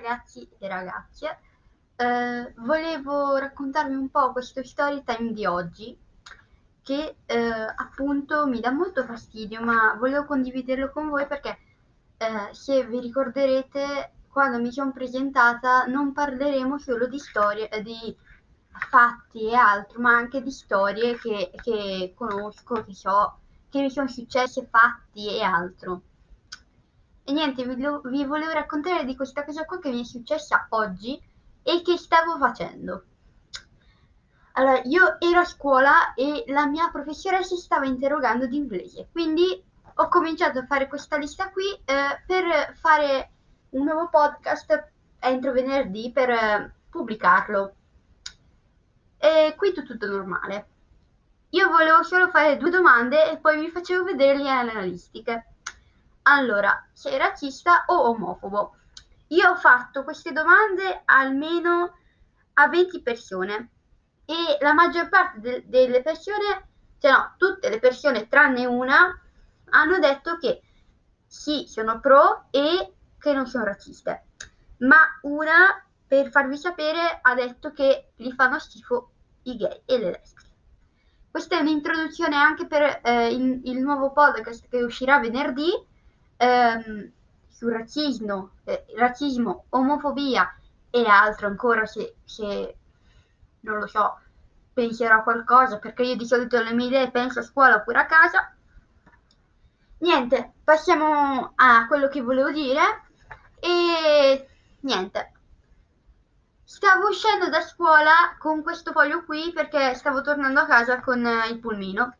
ragazzi e ragazze. Eh, volevo raccontarvi un po' questo story time di oggi che eh, appunto mi dà molto fastidio, ma volevo condividerlo con voi perché eh, se vi ricorderete quando mi sono presentata non parleremo solo di storie, eh, di fatti e altro, ma anche di storie che, che conosco, che so, che mi sono successe, fatti e altro. E niente, vi, lo, vi volevo raccontare di questa cosa qua che mi è successa oggi e che stavo facendo. Allora, io ero a scuola e la mia professoressa stava interrogando di inglese, quindi ho cominciato a fare questa lista qui eh, per fare un nuovo podcast entro venerdì per eh, pubblicarlo. E qui tutto, tutto normale. Io volevo solo fare due domande e poi vi facevo vedere le analistiche. Allora, sei razzista o omofobo? Io ho fatto queste domande almeno a 20 persone e la maggior parte de- delle persone, cioè no, tutte le persone tranne una, hanno detto che sì, sono pro e che non sono razziste. Ma una, per farvi sapere, ha detto che gli fanno schifo i gay e le lesbiche. Questa è un'introduzione anche per eh, il, il, nuovo podcast che uscirà venerdì ehm, sul razzismo, eh, razzismo, omofobia e altro ancora se, se non lo so, penserò a qualcosa, perché io di solito le mie idee penso a scuola oppure a casa. Niente, passiamo a quello che volevo dire e niente. Stavo uscendo da scuola con questo foglio qui perché stavo tornando a casa con il pulmino.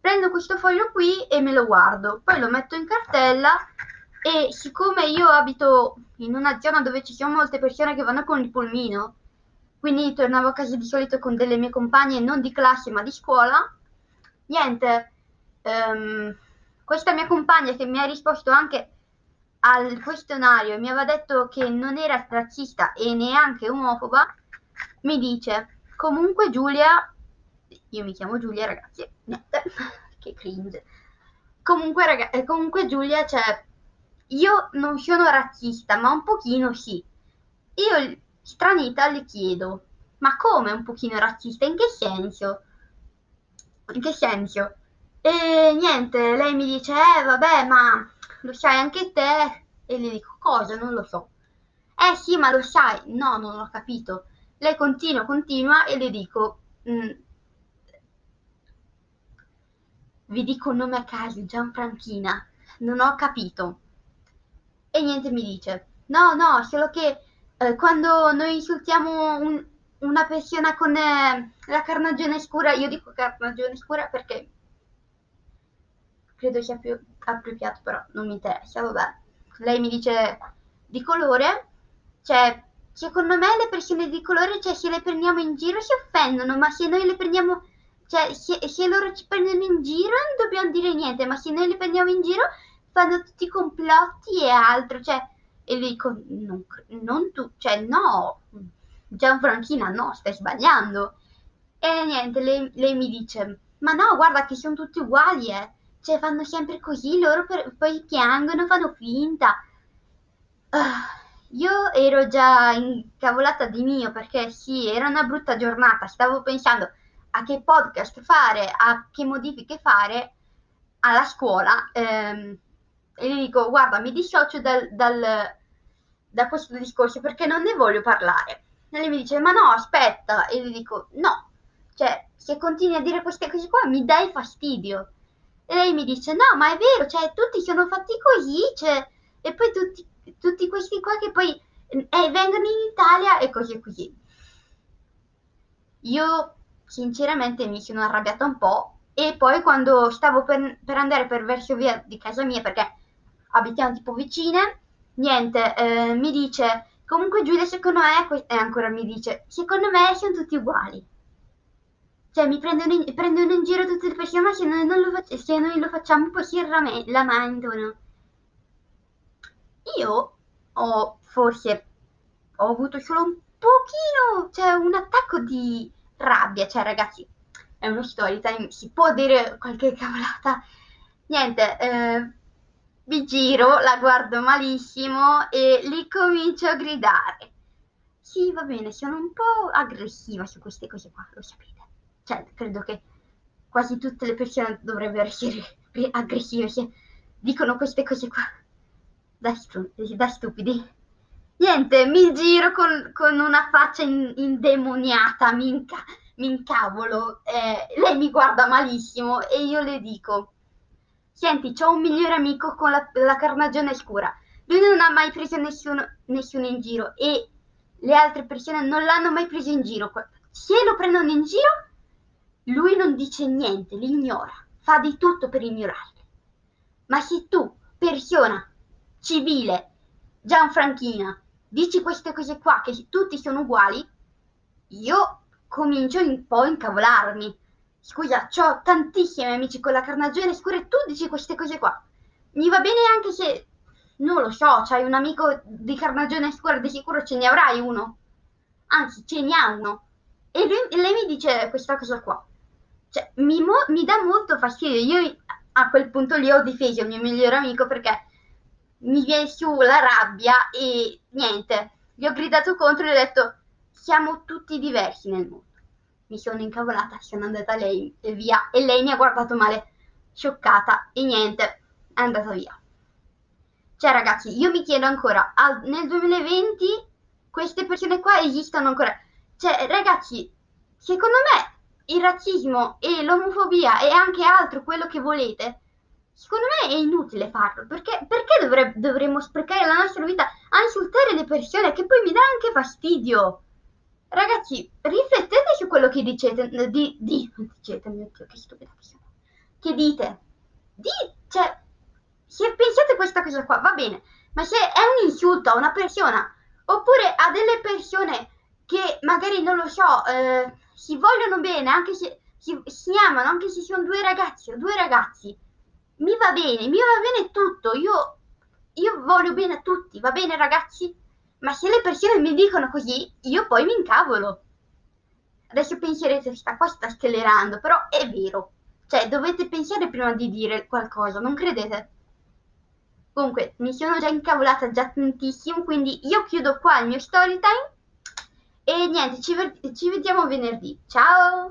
Prendo questo foglio qui e me lo guardo, poi lo metto in cartella e siccome io abito in una zona dove ci sono molte persone che vanno con il pulmino, quindi tornavo a casa di solito con delle mie compagne non di classe ma di scuola. Niente, um, questa mia compagna che mi ha risposto anche al questionario e mi aveva detto che non era razzista e neanche omofoba, mi dice comunque Giulia, io mi chiamo Giulia ragazzi, niente, che cringe. Comunque, ragazzi, eh, comunque Giulia, cioè, io non sono razzista, ma un pochino sì. Io Stranita le chiedo, ma come un pochino razzista? In che senso? In che senso? E niente, lei mi dice, eh vabbè, ma lo sai anche te? E le dico, cosa? Non lo so. Eh sì, ma lo sai? No, non ho capito. Lei continua, continua e le dico, mm, vi dico un nome a caso, Gianfranchina. Non ho capito. E niente mi dice, no, no, solo che eh, quando noi insultiamo un, una persona con eh, la carnagione scura, io dico carnagione scura perché credo sia più appropriato, però non mi interessa, vabbè. Lei mi dice di colore, cioè, secondo me le persone di colore, cioè, se le prendiamo in giro si offendono, ma se noi le prendiamo, cioè, se, se loro ci prendono in giro non dobbiamo dire niente, ma se noi le prendiamo in giro fanno tutti i complotti e altro, cioè, e le dico, non, non tu, cioè no, Gianfranchina no, stai sbagliando. E niente, lei, lei, mi dice, ma no, guarda che sono tutti uguali, eh. Cioè fanno sempre così, loro per, poi piangono, fanno finta. Uh, io ero già incavolata di mio perché sì, era una brutta giornata, stavo pensando a che podcast fare, a che modifiche fare alla scuola. Ehm, e gli dico, guarda, mi dissocio dal, dal da questo discorso perché non ne voglio parlare. E lei mi dice, ma no, aspetta. E gli dico, no, cioè, se continui a dire queste cose qua mi dai fastidio. E lei mi dice, no, ma è vero, cioè, tutti sono fatti così, cioè, e poi tutti, tutti questi qua che poi eh, vengono in Italia e così e così. Io, sinceramente, mi sono arrabbiata un po'. E poi quando stavo per, per andare per verso via di casa mia, perché abitiamo tipo vicine, niente, eh, mi dice, comunque Giulia secondo me, e ancora mi dice, secondo me sono tutti uguali. Cioè mi prendono in, prendono in giro tutte le persone, ma se noi, lo, se noi lo facciamo poi si lamentano. Io ho forse, ho avuto solo un pochino, cioè un attacco di rabbia, cioè ragazzi, è uno story time, si può dire qualche cavolata. Niente, eh, mi giro, la guardo malissimo e lì comincio a gridare. Sì, va bene, sono un po' aggressiva su queste cose qua, lo sapete. Cioè, credo che quasi tutte le persone dovrebbero essere aggressive se dicono queste cose qua. Da, stu- da stupidi. Niente, mi giro con, con una faccia in, indemoniata, mi, inca- mi incavolo. Eh, lei mi guarda malissimo e io le dico: Senti, ho un migliore amico con la, la carnagione scura. Lui non ha mai preso nessuno, nessuno in giro e le altre persone non l'hanno mai preso in giro. Se lo prendono in giro, lui non dice niente, li ignora, fa di tutto per ignorarli. Ma se tu, persona civile, Gianfranchina, dici queste cose qua, che tutti sono uguali, io comincio un po' a incavolarmi. Scusa, ho tantissimi amici con la carnagione scura e tu dici queste cose qua. Mi va bene anche se, non lo so, c'hai un amico di carnagione scura, di sicuro ce ne avrai uno. Anzi, ce ne ha uno. E lui, lei mi dice questa cosa qua. Cioè, mi, mo- mi dà molto fastidio. Io a quel punto lì ho difeso il mio migliore amico perché mi viene su la rabbia e niente, gli ho gridato contro e ho detto siamo tutti diversi nel mondo. Mi sono incavolata, sono andata lei e via e lei mi ha guardato male, scioccata e niente, è andata via. Cioè ragazzi, io mi chiedo ancora, al, nel 2020 queste persone qua esistono ancora? Cioè ragazzi, secondo me il razzismo e l'omofobia e anche altro, quello che volete, Secondo me è inutile farlo, perché, perché dovre- dovremmo sprecare la nostra vita a insultare le persone, che poi mi dà anche fastidio. Ragazzi, riflettete su quello che dicete, di, di, dicete, mio Dio, che stupida che sono. Che dite? Di, cioè, se pensate questa cosa qua, va bene, ma se è un insulto a una persona, oppure a delle persone che magari, non lo so, eh, si vogliono bene, anche se si, si amano, anche se sono due ragazzi o due ragazzi, mi va bene, mi va bene tutto, io, io voglio bene a tutti, va bene ragazzi? Ma se le persone mi dicono così, io poi mi incavolo. Adesso penserete, sta qua sta sclerando, però è vero. Cioè, dovete pensare prima di dire qualcosa, non credete? Comunque, mi sono già incavolata già tantissimo, quindi io chiudo qua il mio story time. E niente, ci, ci vediamo venerdì. Ciao!